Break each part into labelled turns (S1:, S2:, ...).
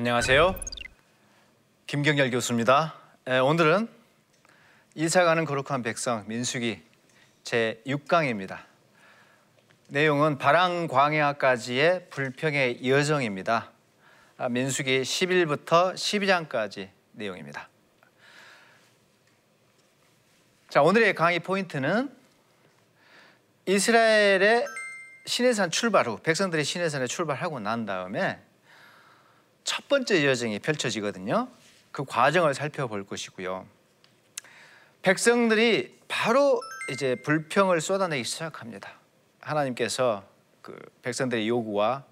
S1: 안녕하세요. 김경열 교수입니다. 에, 오늘은 이사가는 거룩한 백성 민수기 제 6강입니다. 내용은 바랑 광야까지의 불평의 여정입니다. 아, 민수기 10일부터 12장까지 내용입니다. 자, 오늘의 강의 포인트는 이스라엘의 시내산 출발 후 백성들이 시내산에 출발하고 난 다음에 첫 번째 여정이 펼쳐지거든요. 그 과정을 살펴볼 것이고요. 백성들이 바로 이제 불평을 쏟아내기 시작합니다. 하나님께서 그 백성들의 요구와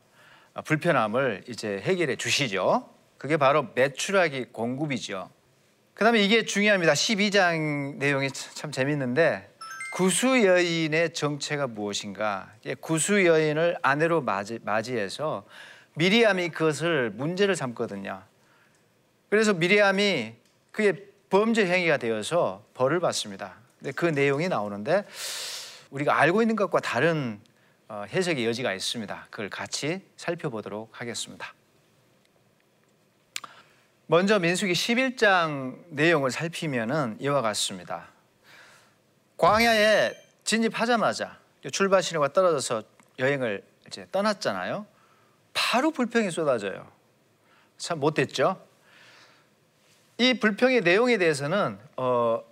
S1: 불편함을 이제 해결해 주시죠. 그게 바로 매출하기 공급이죠. 그다음에 이게 중요합니다. 12장 내용이 참 재밌는데 구수 여인의 정체가 무엇인가? 구수 여인을 아내로 맞이, 맞이해서 미리암이 그것을 문제를 삼거든요. 그래서 미리암이 그게 범죄 행위가 되어서 벌을 받습니다. 근데 그 내용이 나오는데 우리가 알고 있는 것과 다른 어, 해석의 여지가 있습니다. 그걸 같이 살펴보도록 하겠습니다. 먼저 민수기 11장 내용을 살피면은 이와 같습니다. 광야에 진입하자마자 출발 신호가 떨어져서 여행을 이제 떠났잖아요. 바로 불평이 쏟아져요. 참 못됐죠. 이 불평의 내용에 대해서는 어,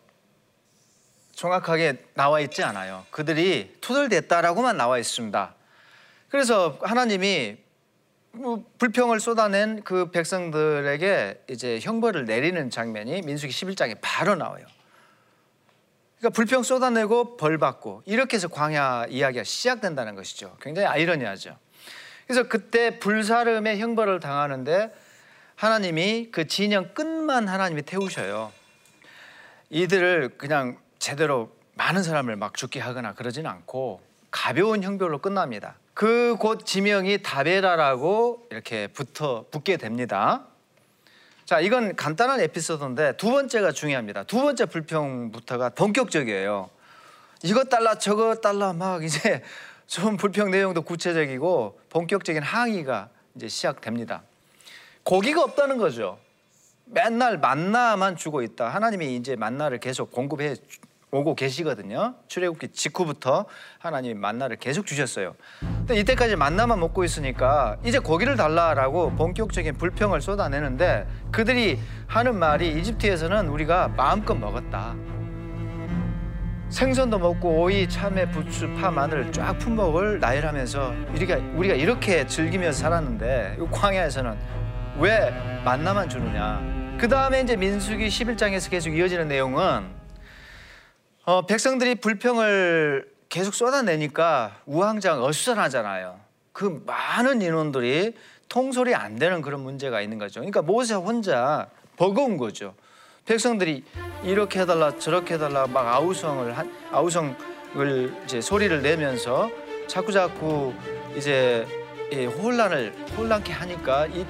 S1: 정확하게 나와 있지 않아요. 그들이 투덜댔다라고만 나와 있습니다. 그래서 하나님이 뭐 불평을 쏟아낸 그 백성들에게 이제 형벌을 내리는 장면이 민수기 11장에 바로 나와요. 그러니까 불평 쏟아내고 벌 받고 이렇게 해서 광야 이야기가 시작된다는 것이죠. 굉장히 아이러니하죠. 그래서 그때 불사름의 형벌을 당하는데 하나님이 그 진영 끝만 하나님이 태우셔요. 이들을 그냥 제대로 많은 사람을 막 죽게 하거나 그러지는 않고 가벼운 형벌로 끝납니다. 그 곳 지명이 다베라라고 이렇게 붙어 붙게 됩니다. 자, 이건 간단한 에피소드인데 두 번째가 중요합니다. 두 번째 불평부터가 본격적이에요. 이것 달라 저것 달라 막 이제 좀 불평 내용도 구체적이고 본격적인 항의가 이제 시작됩니다. 고기가 없다는 거죠. 맨날 만나만 주고 있다. 하나님이 이제 만나를 계속 공급해 오고 계시거든요. 출애굽기 직후부터 하나님이 만나를 계속 주셨어요. 근데 이때까지 만나만 먹고 있으니까 이제 고기를 달라라고 본격적인 불평을 쏟아내는데 그들이 하는 말이 이집트에서는 우리가 마음껏 먹었다. 생선도 먹고 오이, 참외, 부추, 파, 마늘 쫙 품목을 나열하면서 우리가 우리가 이렇게 즐기면서 살았는데 광야에서는 왜 만나만 주느냐? 그 다음에 이제 민수기 11장에서 계속 이어지는 내용은 어, 백성들이 불평을 계속 쏟아내니까 우왕좌왕 어수선하잖아요. 그 많은 인원들이 통솔이 안 되는 그런 문제가 있는 거죠. 그러니까 모세 혼자 버거운 거죠. 백성들이 이렇게 해달라 저렇게 해달라 막 아우성을 한 아우성을 이제 소리를 내면서 자꾸 자꾸 이제 혼란을 혼란케 하니까 이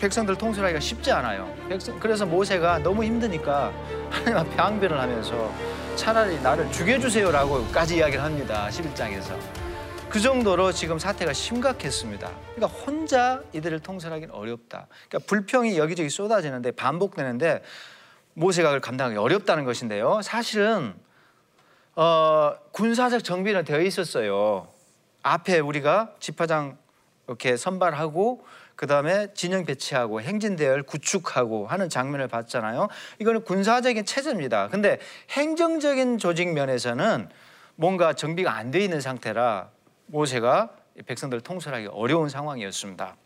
S1: 백성들 통솔하기가 쉽지 않아요. 백성, 그래서 모세가 너무 힘드니까 하나님 앞에 항변을 하면서 차라리 나를 죽여주세요라고까지 이야기를 합니다. 11장에서. 그 정도로 지금 사태가 심각했습니다. 그러니까 혼자 이들을 통솔하기는 어렵다. 그러니까 불평이 여기저기 쏟아지는데 반복되는데 모세가 그걸 감당하기 어렵다는 것인데요. 사실은 어, 군사적 정비는 되어 있었어요. 앞에 우리가 집화장 이렇게 선발하고 그 다음에 진영 배치하고 행진대열 구축하고 하는 장면을 봤잖아요. 이거는 군사적인 체제입니다. 근데 행정적인 조직 면에서는 뭔가 정비가 안 돼 있는 상태라 모세가 백성들을 통솔하기 어려운 상황이었습니다.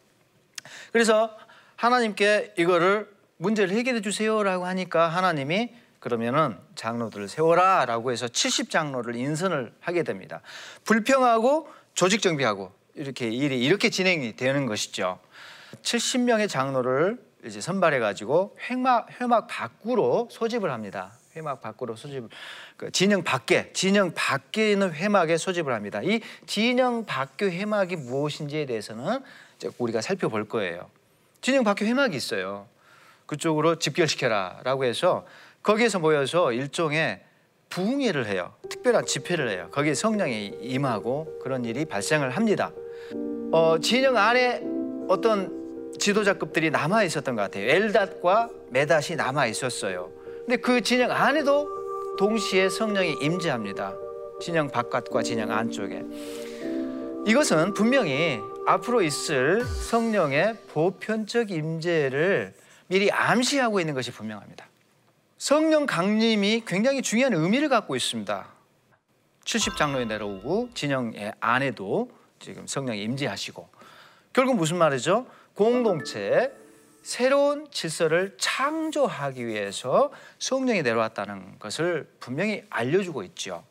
S1: 그래서 하나님께 이거를 문제를 해결해 주세요라고 하니까 하나님이 그러면은 장로들을 세워라라고 해서 70장로를 인선을 하게 됩니다. 불평하고 조직 정비하고 이렇게 일이 이렇게 진행이 되는 것이죠. 70명의 장로를 이제 선발해 가지고 회막 회막 밖으로 소집을 합니다. 회막 밖으로 소집 그 진영 밖에 진영 밖에 있는 회막에 소집을 합니다. 이 진영 밖의 회막이 무엇인지에 대해서는 이제 우리가 살펴볼 거예요. 진영 밖에 회막이 있어요. 그쪽으로 집결시켜라라고 해서 거기에서 모여서 일종의 부흥회를 해요. 특별한 집회를 해요. 거기에 성령이 임하고 그런 일이 발생을 합니다. 어, 진영 안에 어떤 지도자급들이 남아 있었던 것 같아요. 엘닷과 메닷이 남아 있었어요. 근데 그 진영 안에도 동시에 성령이 임재합니다. 진영 바깥과 진영 안쪽에. 이것은 분명히 앞으로 있을 성령의 보편적 임재를 미리 암시하고 있는 것이 분명합니다. 성령 강림이 굉장히 중요한 의미를 갖고 있습니다. 70장로에 내려오고 진영의 안에도 지금 성령이 임재하시고 결국 무슨 말이죠? 공동체 새로운 질서를 창조하기 위해서 성령이 내려왔다는 것을 분명히 알려주고 있죠.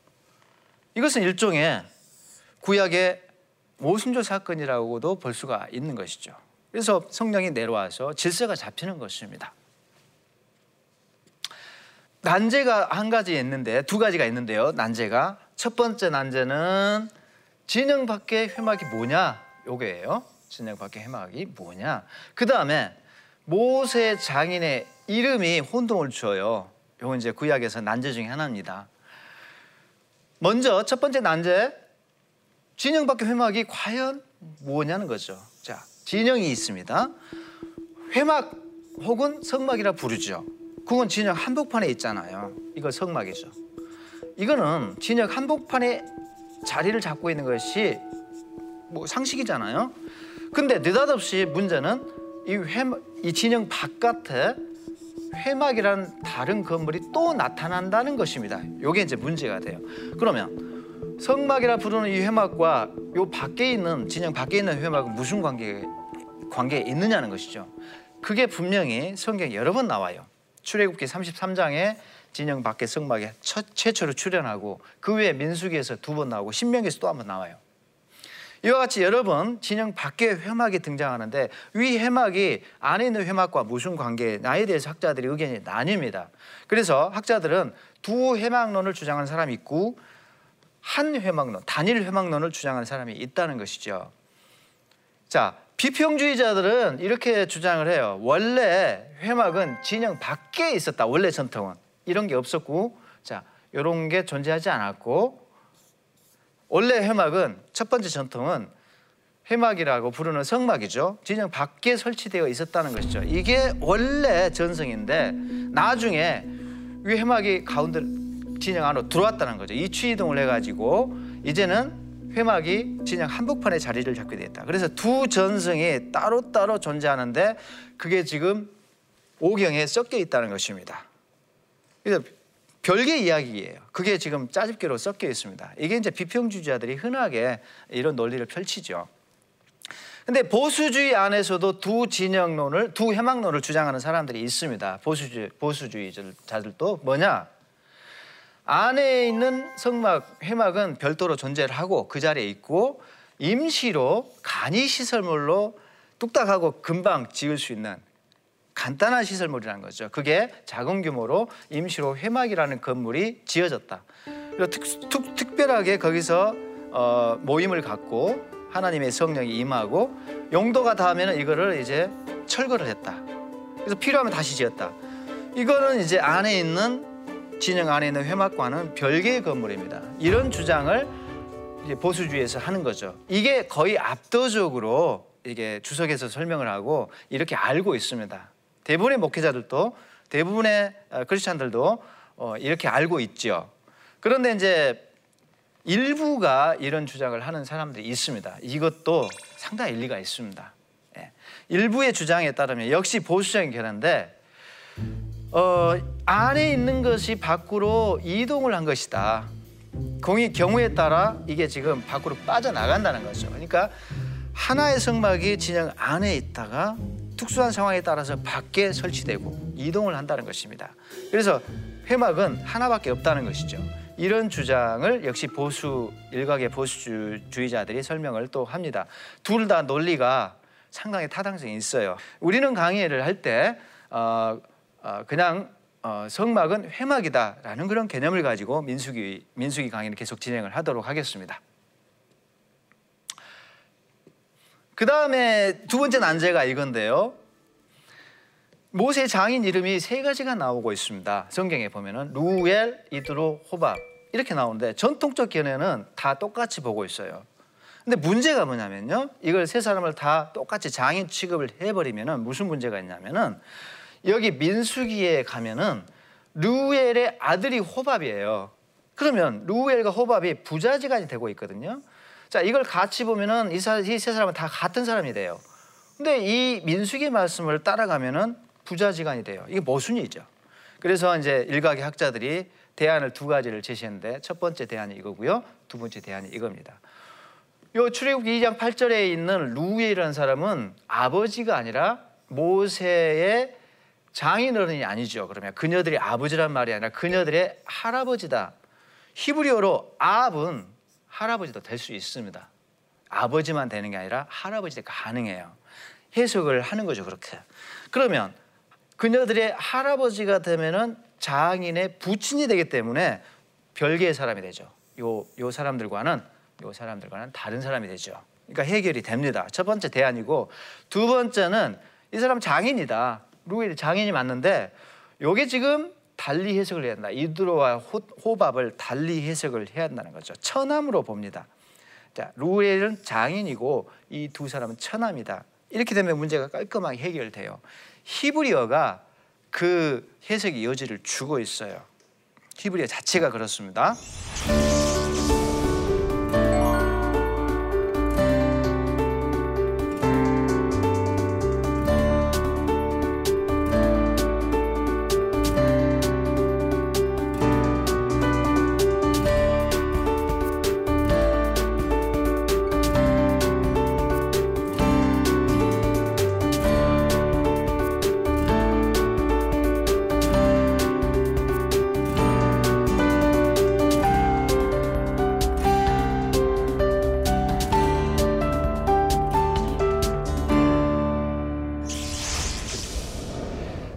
S1: 이것은 일종의 구약의 모순조 사건이라고도 볼 수가 있는 것이죠. 그래서 성령이 내려와서 질서가 잡히는 것입니다. 난제가 한 가지 있는데 두 가지가 있는데요. 난제가 첫 번째 난제는 진영 밖의 회막이 뭐냐? 요게예요. 진영 밖의 회막이 뭐냐? 그 다음에 모세 장인의 이름이 혼동을 줘요. 요건 이제 구약에서 난제 중에 하나입니다. 먼저 첫 번째 난제 진영 밖의 회막이 과연 뭐냐는 거죠. 자, 진영이 있습니다. 회막 혹은 성막이라 부르죠. 그건 진영 한복판에 있잖아요. 이거 성막이죠. 이거는 진영 한복판에 자리를 잡고 있는 것이 뭐 상식이잖아요. 근데 느닷없이 문제는 이, 회, 이 진영 바깥에 회막이라는 다른 건물이 또 나타난다는 것입니다. 이게 이제 문제가 돼요. 그러면 성막이라 부르는 이 회막과 요 밖에 있는 진영 밖에 있는 회막은 무슨 관계 관계에 있느냐는 것이죠. 그게 분명히 성경 여러 번 나와요. 출애굽기 33장에 진영 밖에 성막에 첫, 최초로 출연하고 그 외에 민수기에서 두 번 나오고 신명기에서 또 한 번 나와요. 이와 같이 여러 번 진영 밖에 회막이 등장하는데 위 회막이 안에 있는 회막과 무슨 관계 나에 대해서 학자들이 의견이 나뉩니다. 그래서 학자들은 두 회막론을 주장하는 사람이 있고 한 회막론, 단일 회막론을 주장하는 사람이 있다는 것이죠. 자, 비평주의자들은 이렇게 주장을 해요. 원래 회막은 진영 밖에 있었다. 원래 전통은 이런 게 없었고, 자 이런 게 존재하지 않았고, 원래 회막은 첫 번째 전통은 회막이라고 부르는 성막이죠. 진영 밖에 설치되어 있었다는 것이죠. 이게 원래 전성인데 나중에 이 회막이 가운데 진영 안으로 들어왔다는 거죠. 이취 이동을 해가지고 이제는 회막이 진영 한복판에 자리를 잡게 됐다. 그래서 두 전성이 따로따로 존재하는데 그게 지금 오경에 섞여 있다는 것입니다. 별개 이야기예요. 그게 지금 짜집기로 섞여 있습니다. 이게 이제 비평주의자들이 흔하게 이런 논리를 펼치죠. 근데 보수주의 안에서도 두 진영론을 두 해막론을 주장하는 사람들이 있습니다. 보수주의 보수주의자들도 뭐냐? 안에 있는 성막 회막은 별도로 존재를 하고 그 자리에 있고 임시로 간이 시설물로 뚝딱하고 금방 지을 수 있는 간단한 시설물이라는 거죠. 그게 작은 규모로 임시로 회막이라는 건물이 지어졌다. 특, 특, 특별하게 거기서 어, 모임을 갖고 하나님의 성령이 임하고 용도가 닿으면 이거를 이제 철거를 했다. 그래서 필요하면 다시 지었다. 이거는 이제 안에 있는 진영 안에 있는 회막과는 별개의 건물입니다. 이런 주장을 보수주의에서 하는 거죠. 이게 거의 압도적으로 이게 주석에서 설명을 하고 이렇게 알고 있습니다. 대부분의 목회자들도 대부분의 어, 크리스찬들도 어, 이렇게 알고 있죠. 그런데 이제 일부가 이런 주장을 하는 사람들이 있습니다. 이것도 상당히 일리가 있습니다. 예. 일부의 주장에 따르면 역시 보수적인 견해인데 어, 안에 있는 것이 밖으로 이동을 한 것이다. 공의 경우에 따라 이게 지금 밖으로 빠져나간다는 거죠. 그러니까 하나의 성막이 진영 안에 있다가 특수한 상황에 따라서 밖에 설치되고 이동을 한다는 것입니다. 그래서 회막은 하나밖에 없다는 것이죠. 이런 주장을 역시 보수 일각의 보수주의자들이 설명을 또 합니다. 둘 다 논리가 상당히 타당성이 있어요. 우리는 강의를 할때 어, 어, 그냥 어, 성막은 회막이다라는 그런 개념을 가지고 민수기 민수기 강의를 계속 진행을 하도록 하겠습니다. 그 다음에 두 번째 난제가 이건데요. 모세 장인 이름이 세 가지가 나오고 있습니다. 성경에 보면은 루엘, 이드로, 호밥 이렇게 나오는데 전통적 견해는 다 똑같이 보고 있어요. 근데 문제가 뭐냐면요. 이걸 세 사람을 다 똑같이 장인 취급을 해버리면은 무슨 문제가 있냐면은 여기 민수기에 가면은 루엘의 아들이 호밥이에요. 그러면 루엘과 호밥이 부자지간이 되고 있거든요. 자, 이걸 같이 보면은 이세 사람은 다 같은 사람이 돼요. 근데 이 민수기 말씀을 따라가면은 부자지간이 돼요. 이게 모순이죠. 그래서 이제 일각의 학자들이 대안을 두 가지를 제시했는데 첫 번째 대안이 이거고요. 두 번째 대안이 이겁니다. 요 출애굽기 2장 8절에 있는 루엘이라는 사람은 아버지가 아니라 모세의 장인어른이 아니죠. 그러면 그녀들의 아버지란 말이 아니라 그녀들의 할아버지다. 히브리어로 아합은 할아버지도 될 수 있습니다. 아버지만 되는 게 아니라 할아버지도 가능해요. 해석을 하는 거죠, 그렇게. 그러면 그녀들의 할아버지가 되면은 장인의 부친이 되기 때문에 별개의 사람이 되죠. 요, 요 사람들과는 요 사람들과는 다른 사람이 되죠. 그러니까 해결이 됩니다. 첫 번째 대안이고 두 번째는 이 사람 장인이다. 루엘이 장인이 맞는데 요게 지금 달리 해석을 해야 한다. 이드로와 호, 밥을 달리 해석을 해야 한다는 거죠. 처남으로 봅니다. 자, 루엘은 장인이고 이 두 사람은 처남이다. 이렇게 되면 문제가 깔끔하게 해결돼요. 히브리어가 그 해석의 여지를 주고 있어요. 히브리어 자체가 그렇습니다.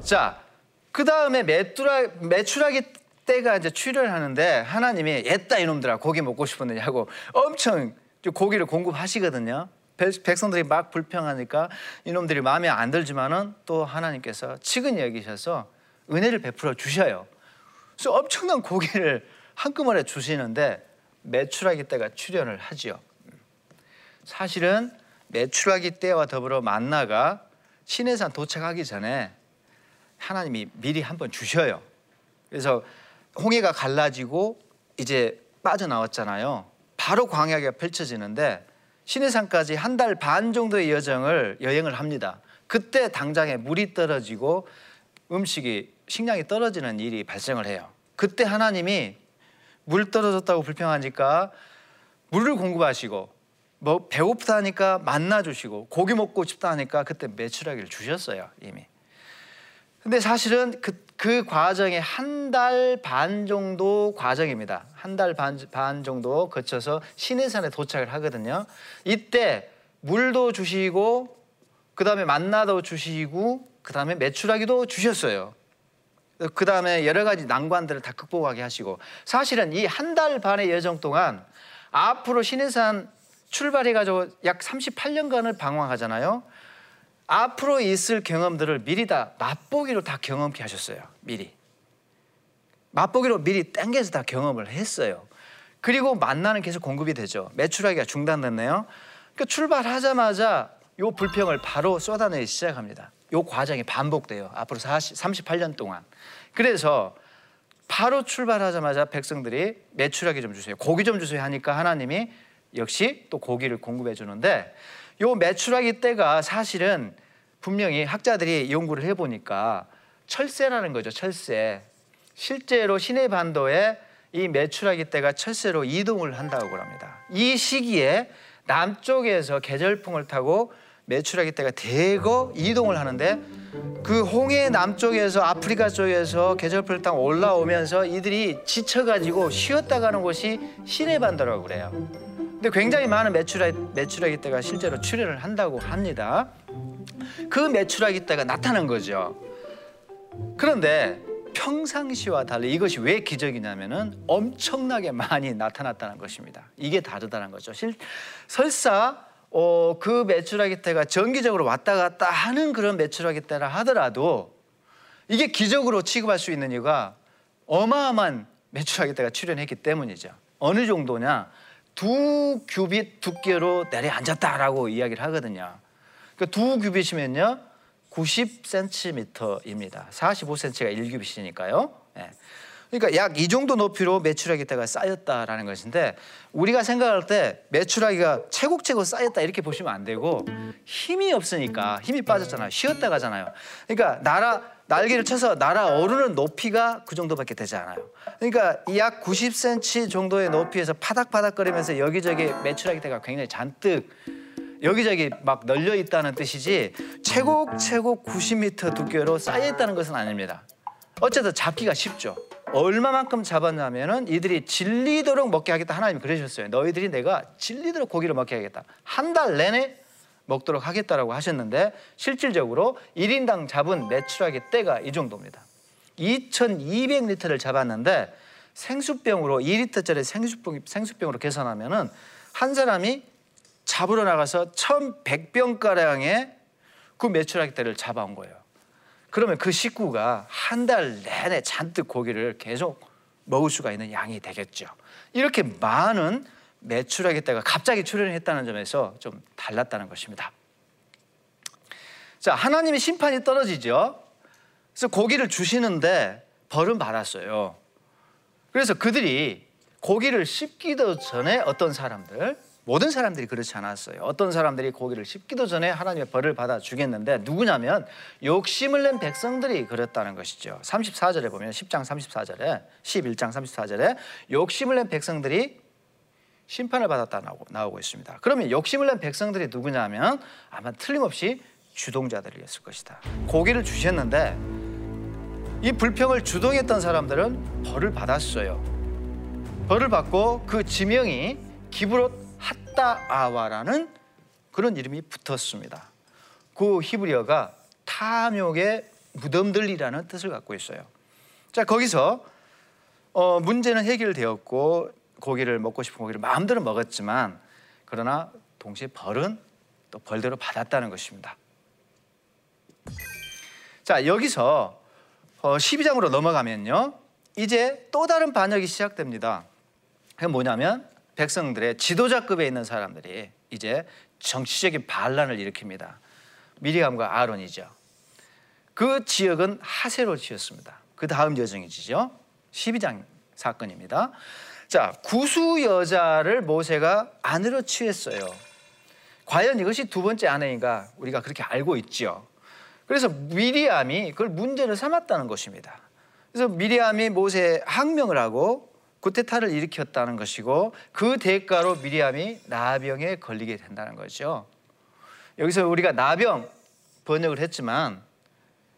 S1: 자, 그 다음에 메뚜라, 메추라기 때가 이제 출혈 하는데 하나님이 옛다 이놈들아 고기 먹고 싶었느냐 하고 엄청 고기를 공급하시거든요. 백성들이 막 불평하니까 이놈들이 마음에 안 들지만은 또 하나님께서 치근히 여기셔서 은혜를 베풀어 주셔요. 그래서 엄청난 고기를 한꺼번에 주시는데 메추라기 때가 출현을 하지요. 사실은 메추라기 때와 더불어 만나가 시내산 도착하기 전에 하나님이 미리 한번 주셔요. 그래서 홍해가 갈라지고 이제 빠져나왔잖아요. 바로 광야가 펼쳐지는데 시내산까지 한 달 반 정도의 여정을 여행을 합니다. 그때 당장에 물이 떨어지고 음식이 식량이 떨어지는 일이 발생을 해요. 그때 하나님이 물 떨어졌다고 불평하니까 물을 공급하시고 뭐 배고프다 하니까 만나 주시고 고기 먹고 싶다 하니까 그때 매출하기를 주셨어요 이미. 근데 사실은 그, 그 과정이 한달 반 정도 과정입니다. 한 달 반 반 정도 거쳐서 시내산에 도착을 하거든요. 이때 물도 주시고 그 다음에 만나도 주시고 그 다음에 매출하기도 주셨어요. 그 다음에 여러 가지 난관들을 다 극복하게 하시고 사실은 이 한 달 반의 여정 동안 앞으로 신해산 출발해 가지고 약 38년간을 방황하잖아요. 앞으로 있을 경험들을 미리 다 맛보기로 다 경험케 하셨어요. 미리. 맛보기로 미리 땡겨서 다 경험을 했어요. 그리고 만나는 계속 공급이 되죠. 매출하기가 중단됐네요. 그러니까 출발하자마자 요 불평을 바로 쏟아내기 시작합니다. 요 과정이 반복돼요. 앞으로 40, 38년 동안. 그래서 바로 출발하자마자 백성들이 매출하기 좀 주세요. 고기 좀 주세요 하니까 하나님이 역시 또 고기를 공급해 주는데 요 매출하기 때가 사실은 분명히 학자들이 연구를 해보니까 철새라는 거죠. 철새. 실제로 시내 반도에 이 매출하기 때가 철새로 이동을 한다고 합니다. 이 시기에 남쪽에서 계절풍을 타고 매출하기 때가 대거 이동을 하는데 그 홍해 남쪽에서 아프리카 쪽에서 계절풍을 타고 올라오면서 이들이 지쳐가지고 쉬었다 가는 곳이 시내 반도라고 그래요. 근데 굉장히 많은 매출하기, 매출하기 때가 실제로 출현을 한다고 합니다. 그 매출하기 때가 나타난 거죠. 그런데 평상시와 달리 이것이 왜 기적이냐면은 엄청나게 많이 나타났다는 것입니다. 이게 다르다는 거죠. 실, 설사 어, 그 매출하기 때가 정기적으로 왔다 갔다 하는 그런 매출하기 때라 하더라도 이게 기적으로 취급할 수 있는 이유가 어마어마한 매출하기 때가 출현했기 때문이죠. 어느 정도냐? 두 규빗 두께로 내려앉았다라고 이야기를 하거든요. 그두 규빗이면요 90cm입니다. 45cm가 1규빗이니까요. 예. 그러니까 약 이 정도 높이로 메추라기대가 쌓였다라는 것인데 우리가 생각할 때 메추라기가 채곡채곡 쌓였다 이렇게 보시면 안 되고 힘이 없으니까 힘이 빠졌잖아요. 쉬었다 가잖아요. 그러니까 날아 날개를 쳐서 날아 오르는 높이가 그 정도밖에 되지 않아요. 그러니까 약 90cm 정도의 높이에서 파닥파닥거리면서 여기저기 메추라기대가 굉장히 잔뜩 여기저기 막 널려 있다는 뜻이지 채곡채곡 90m 두께로 쌓여 있다는 것은 아닙니다. 어쨌든 잡기가 쉽죠. 얼마만큼 잡았냐면은 이들이 질리도록 먹게 하겠다 하나님이 그러셨어요. 너희들이 내가 질리도록 고기를 먹게 하겠다. 한 달 내내 먹도록 하겠다라고 하셨는데 실질적으로 1인당 잡은 매출하기 때가 이 정도입니다. 2,200리터를 잡았는데 생수병으로 2리터짜리 생수병, 생수병으로 계산하면은 한 사람이 잡으러 나가서 1,100병가량의 그 매출하기 때를 잡아온 거예요. 그러면 그 식구가 한 달 내내 잔뜩 고기를 계속 먹을 수가 있는 양이 되겠죠. 이렇게 많은 매출하겠다가 갑자기 출연했다는 점에서 좀 달랐다는 것입니다. 자, 하나님의 심판이 떨어지죠. 그래서 고기를 주시는데 벌은 받았어요. 그래서 그들이 고기를 씹기도 전에 어떤 사람들 모든 사람들이 그렇지 않았어요. 어떤 사람들이 고기를 씹기도 전에 하나님의 벌을 받아 주겠는데 누구냐면 욕심을 낸 백성들이 그랬다는 것이죠. 34절에 보면 10장 34절에 11장 34절에 욕심을 낸 백성들이 심판을 받았다 나오고, 나오고 있습니다. 그러면 욕심을 낸 백성들이 누구냐면 아마 틀림없이 주동자들이었을 것이다. 고기를 주셨는데 이 불평을 주동했던 사람들은 벌을 받았어요. 벌을 받고 그 지명이 기브롯 핫다아와라는 그런 이름이 붙었습니다. 그 히브리어가 탐욕의 무덤들이라는 뜻을 갖고 있어요. 자 거기서 어, 문제는 해결되었고 고기를 먹고 싶은 고기를 마음대로 먹었지만 그러나 동시에 벌은 또 벌대로 받았다는 것입니다. 자 여기서 어, 12장으로 넘어가면요 이제 또 다른 반역이 시작됩니다. 그게 뭐냐면 백성들의 지도자급에 있는 사람들이 이제 정치적인 반란을 일으킵니다. 미리암과 아론이죠. 그 지역은 하세로 지었습니다. 그 다음 여정이지죠. 12장 사건입니다. 자, 구수 여자를 모세가 아내로 취했어요. 과연 이것이 두 번째 아내인가 우리가 그렇게 알고 있죠. 그래서 미리암이 그걸 문제를 삼았다는 것입니다. 그래서 미리암이 모세에 항명을 하고 구테타를 일으켰다는 것이고 그 대가로 미리암이 나병에 걸리게 된다는 거죠. 여기서 우리가 나병 번역을 했지만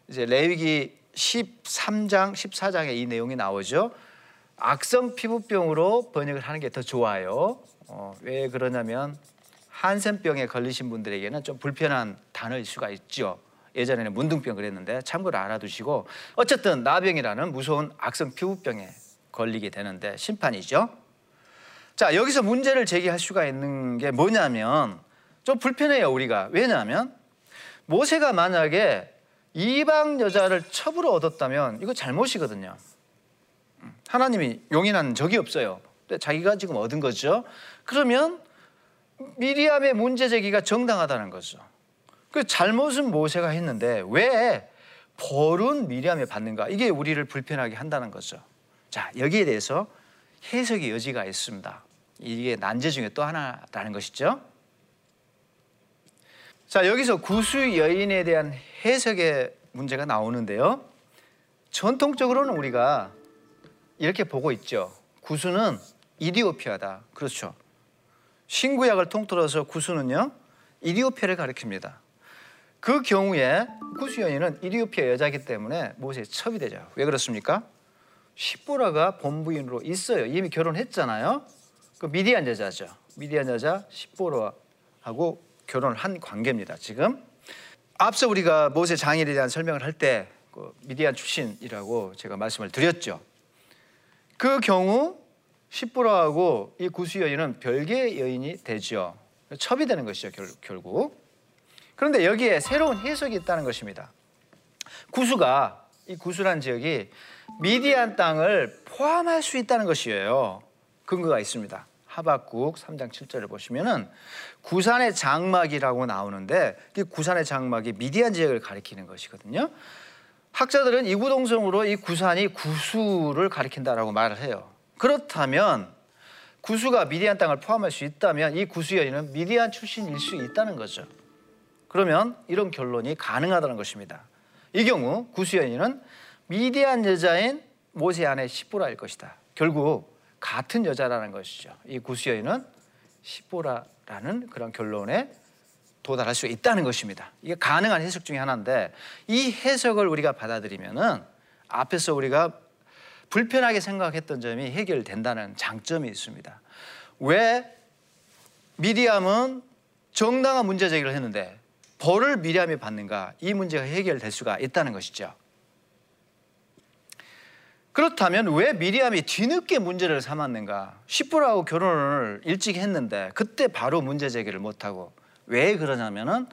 S1: 이제 레위기 13장, 14장에 이 내용이 나오죠. 악성 피부병으로 번역을 하는 게 더 좋아요. 어, 왜 그러냐면 한센병에 걸리신 분들에게는 좀 불편한 단어일 수가 있죠. 예전에는 문둥병 그랬는데 참고로 알아두시고 어쨌든 나병이라는 무서운 악성 피부병에 걸리게 되는데 심판이죠. 자, 여기서 문제를 제기할 수가 있는 게 뭐냐면 좀 불편해요, 우리가. 왜냐하면 모세가 만약에 이방 여자를 첩으로 얻었다면 이거 잘못이거든요. 하나님이 용인한 적이 없어요. 자기가 지금 얻은 거죠. 그러면 미리암의 문제 제기가 정당하다는 거죠. 그 잘못은 모세가 했는데 왜 벌은 미리암에 받는가? 이게 우리를 불편하게 한다는 거죠. 자, 여기에 대해서 해석의 여지가 있습니다. 이게 난제 중에 또 하나라는 것이죠. 자, 여기서 구수 여인에 대한 해석의 문제가 나오는데요. 전통적으로는 우리가 이렇게 보고 있죠. 구수는 이디오피아다. 그렇죠. 신구약을 통틀어서 구수는요, 이디오피아를 가리킵니다. 그 경우에 구수 여인은 이디오피아 여자이기 때문에 모세의 첩이 되죠. 왜 그렇습니까? 시보라가 본부인으로 있어요. 이미 결혼했잖아요. 그 미디안 여자죠. 미디안 여자 시보라하고 결혼을 한 관계입니다. 지금 앞서 우리가 모세 장일에 대한 설명을 할때 그 미디안 출신이라고 제가 말씀을 드렸죠. 그 경우 시보라하고 이 구수 여인은 별개의 여인이 되죠. 첩이 되는 것이죠. 결, 결국. 그런데 여기에 새로운 해석이 있다는 것입니다. 구수가 이 구수란 지역이 미디안 땅을 포함할 수 있다는 것이에요. 근거가 있습니다. 하박국 3장 7절을 보시면은 구산의 장막이라고 나오는데 이 구산의 장막이 미디안 지역을 가리키는 것이거든요. 학자들은 이구동성으로 이 구산이 구수를 가리킨다라고 말을 해요. 그렇다면 구수가 미디안 땅을 포함할 수 있다면 이 구수 여인은 미디안 출신일 수 있다는 거죠. 그러면 이런 결론이 가능하다는 것입니다. 이 경우 구수 여인은 미디안 여자인 모세 아내 시보라일 것이다. 결국 같은 여자라는 것이죠. 이 구수 여인은 시보라라는 그런 결론에 도달할 수 있다는 것입니다. 이게 가능한 해석 중에 하나인데 이 해석을 우리가 받아들이면은 앞에서 우리가 불편하게 생각했던 점이 해결된다는 장점이 있습니다. 왜 미리암은 정당한 문제 제기를 했는데 벌을 미리암이 받는가? 이 문제가 해결될 수가 있다는 것이죠. 그렇다면 왜 미리암이 뒤늦게 문제를 삼았는가? 시부라고 결혼을 일찍 했는데 그때 바로 문제 제기를 못하고 왜 그러냐면은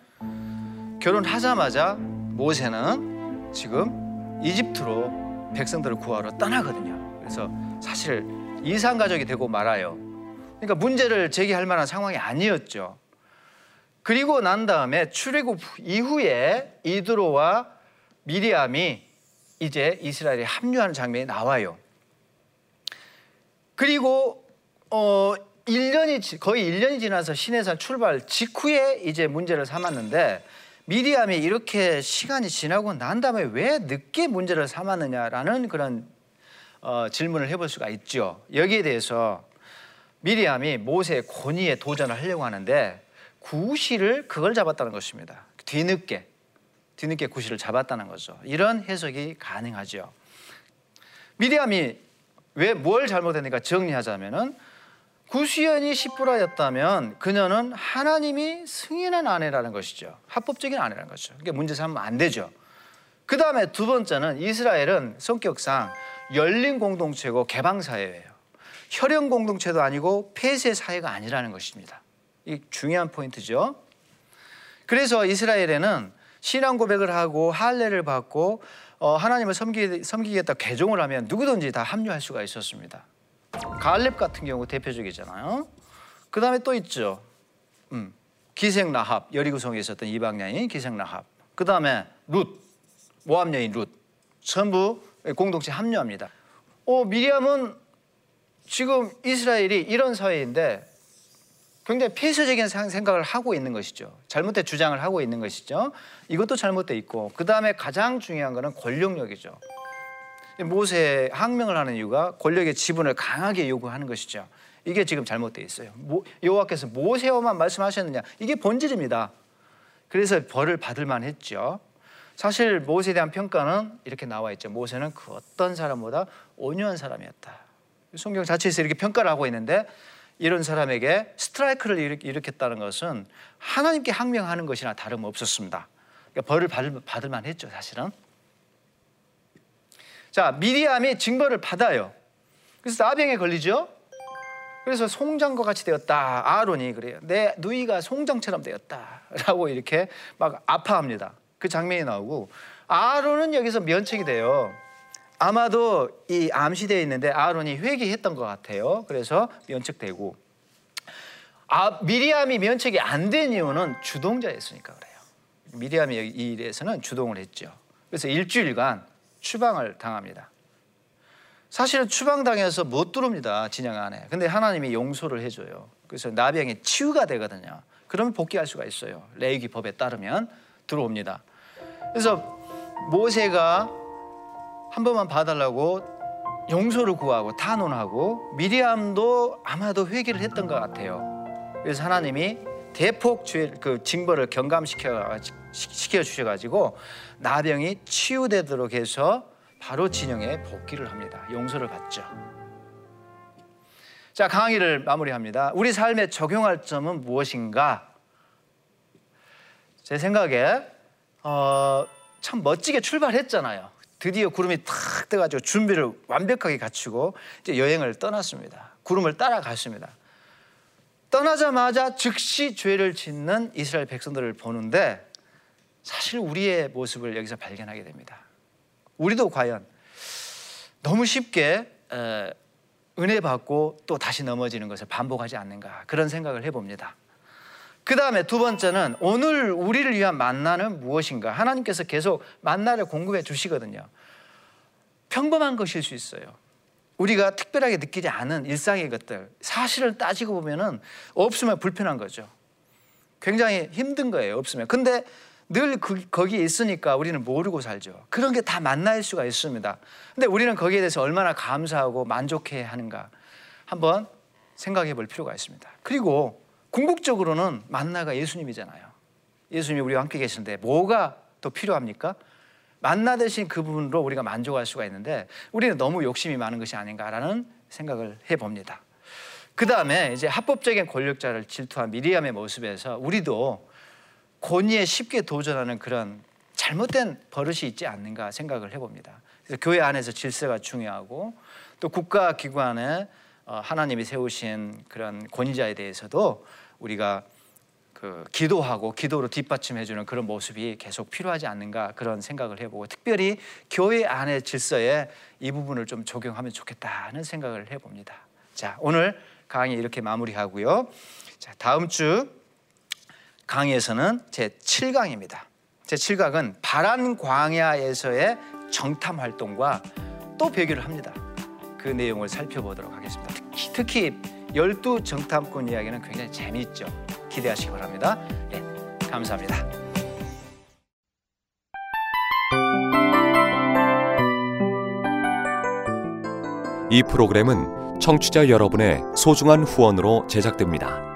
S1: 결혼하자마자 모세는 지금 이집트로 백성들을 구하러 떠나거든요. 그래서 사실 이상 가족이 되고 말아요. 그러니까 문제를 제기할 만한 상황이 아니었죠. 그리고 난 다음에 출애굽 이후에 이드로와 미리암이 이제 이스라엘에 합류하는 장면이 나와요. 그리고 어 1년이 거의 1년이 지나서 시내산 출발 직후에 이제 문제를 삼았는데 미리암이 이렇게 시간이 지나고 난 다음에 왜 늦게 문제를 삼았느냐라는 그런 어, 질문을 해볼 수가 있죠. 여기에 대해서 미리암이 모세의 권위에 도전을 하려고 하는데 구시를 그걸 잡았다는 것입니다. 뒤늦게 뒤늦게 구시를 잡았다는 거죠. 이런 해석이 가능하죠. 미리암이 왜 뭘 잘못했는가 정리하자면은 구시연이 시부라였다면 그녀는 하나님이 승인한 아내라는 것이죠. 합법적인 아내라는 거죠. 그게 문제 삼으면 안 되죠. 그 다음에 두 번째는 이스라엘은 성격상 열린 공동체고 개방 사회예요. 혈연 공동체도 아니고 폐쇄 사회가 아니라는 것입니다. 이 중요한 포인트죠. 그래서 이스라엘에는 신앙 고백을 하고 할례를 받고 어, 하나님을 섬기, 섬기 겠다 개종을 하면 누구든지 다 합류할 수가 있었습니다. 갈렙 같은 경우 대표적이잖아요. 그 다음에 또 있죠. 음, 기생 라합 여리구성에 있었던 이방 여인 기생 라합. 그 다음에 룻 모함 여인 룻 전부 공동체 합류합니다. 어, 미리암은 지금 이스라엘이 이런 사회인데 굉장히 폐쇄적인 생각을 하고 있는 것이죠. 잘못된 주장을 하고 있는 것이죠. 이것도 잘못돼 있고 그 다음에 가장 중요한 것은 권력력이죠. 모세 항명을 하는 이유가 권력의 지분을 강하게 요구하는 것이죠. 이게 지금 잘못돼 있어요. 여호와께서 모세와만 말씀하셨느냐? 이게 본질입니다. 그래서 벌을 받을 만했죠. 사실 모세에 대한 평가는 이렇게 나와 있죠. 모세는 그 어떤 사람보다 온유한 사람이었다. 성경 자체에서 이렇게 평가를 하고 있는데 이런 사람에게 스트라이크를 일으켰다는 것은 하나님께 항명하는 것이나 다름없었습니다. 그러니까 벌을 받을, 받을 만했죠, 사실은. 자, 미리암이 징벌을 받아요. 그래서 나병에 걸리죠. 그래서 송장과 같이 되었다. 아론이 그래요. 내 누이가 송장처럼 되었다 라고 이렇게 막 아파합니다. 그 장면이 나오고 아론은 여기서 면책이 돼요. 아마도 이 암시되어 있는데 아론이 회개했던 것 같아요. 그래서 면책되고 아, 미리암이 면책이 안 된 이유는 주동자였으니까 그래요. 미리암이 이 일에서는 주동을 했죠. 그래서 일주일간 추방을 당합니다. 사실은 추방당해서 못 들어옵니다. 진영 안에. 근데 하나님이 용서를 해줘요. 그래서 나병이 치유가 되거든요. 그러면 복귀할 수가 있어요. 레이기 법에 따르면 들어옵니다. 그래서 모세가 한 번만 봐달라고 용서를 구하고 탄원하고 미리암도 아마도 회개를 했던 것 같아요. 그래서 하나님이 대폭 그 징벌을 경감시켜 시켜 주셔가지고 나병이 치유되도록 해서 바로 진영에 복귀를 합니다. 용서를 받죠. 자 강의를 마무리합니다. 우리 삶에 적용할 점은 무엇인가? 제 생각에 어, 참 멋지게 출발했잖아요. 드디어 구름이 탁 떠가지고 준비를 완벽하게 갖추고 이제 여행을 떠났습니다. 구름을 따라갔습니다. 떠나자마자 즉시 죄를 짓는 이스라엘 백성들을 보는데 사실 우리의 모습을 여기서 발견하게 됩니다. 우리도 과연 너무 쉽게 은혜 받고 또 다시 넘어지는 것을 반복하지 않는가 그런 생각을 해봅니다. 그 다음에 두 번째는 오늘 우리를 위한 만나는 무엇인가 하나님께서 계속 만나를 공급해 주시거든요. 평범한 것일 수 있어요. 우리가 특별하게 느끼지 않은 일상의 것들 사실을 따지고 보면은 없으면 불편한 거죠. 굉장히 힘든 거예요. 없으면. 근데 늘 그, 거기에 있으니까 우리는 모르고 살죠. 그런 게 다 만날 수가 있습니다. 근데 우리는 거기에 대해서 얼마나 감사하고 만족해 하는가 한번 생각해 볼 필요가 있습니다. 그리고 궁극적으로는 만나가 예수님이잖아요. 예수님이 우리와 함께 계시는데 뭐가 더 필요합니까? 만나 대신 그 부분으로 우리가 만족할 수가 있는데 우리는 너무 욕심이 많은 것이 아닌가라는 생각을 해 봅니다. 그 다음에 이제 합법적인 권력자를 질투한 미리암의 모습에서 우리도 권위에 쉽게 도전하는 그런 잘못된 버릇이 있지 않는가 생각을 해봅니다. 그래서 교회 안에서 질서가 중요하고 또 국가 기관에 어, 하나님이 세우신 그런 권위자에 대해서도 우리가 그 기도하고 기도로 뒷받침해주는 그런 모습이 계속 필요하지 않는가 그런 생각을 해보고 특별히 교회 안의 질서에 이 부분을 좀 적용하면 좋겠다는 생각을 해봅니다. 자 오늘 강의 이렇게 마무리하고요. 자 다음 주 강의에서는 제 7강입니다. 제 7강은 바란 광야에서의 정탐 활동과 또 배교를 합니다. 그 내용을 살펴보도록 하겠습니다. 특히, 특히 정탐꾼 이야기는 굉장히 재미있죠. 기대하시기 바랍니다. 네, 감사합니다.
S2: 이 프로그램은 청취자 여러분의 소중한 후원으로 제작됩니다.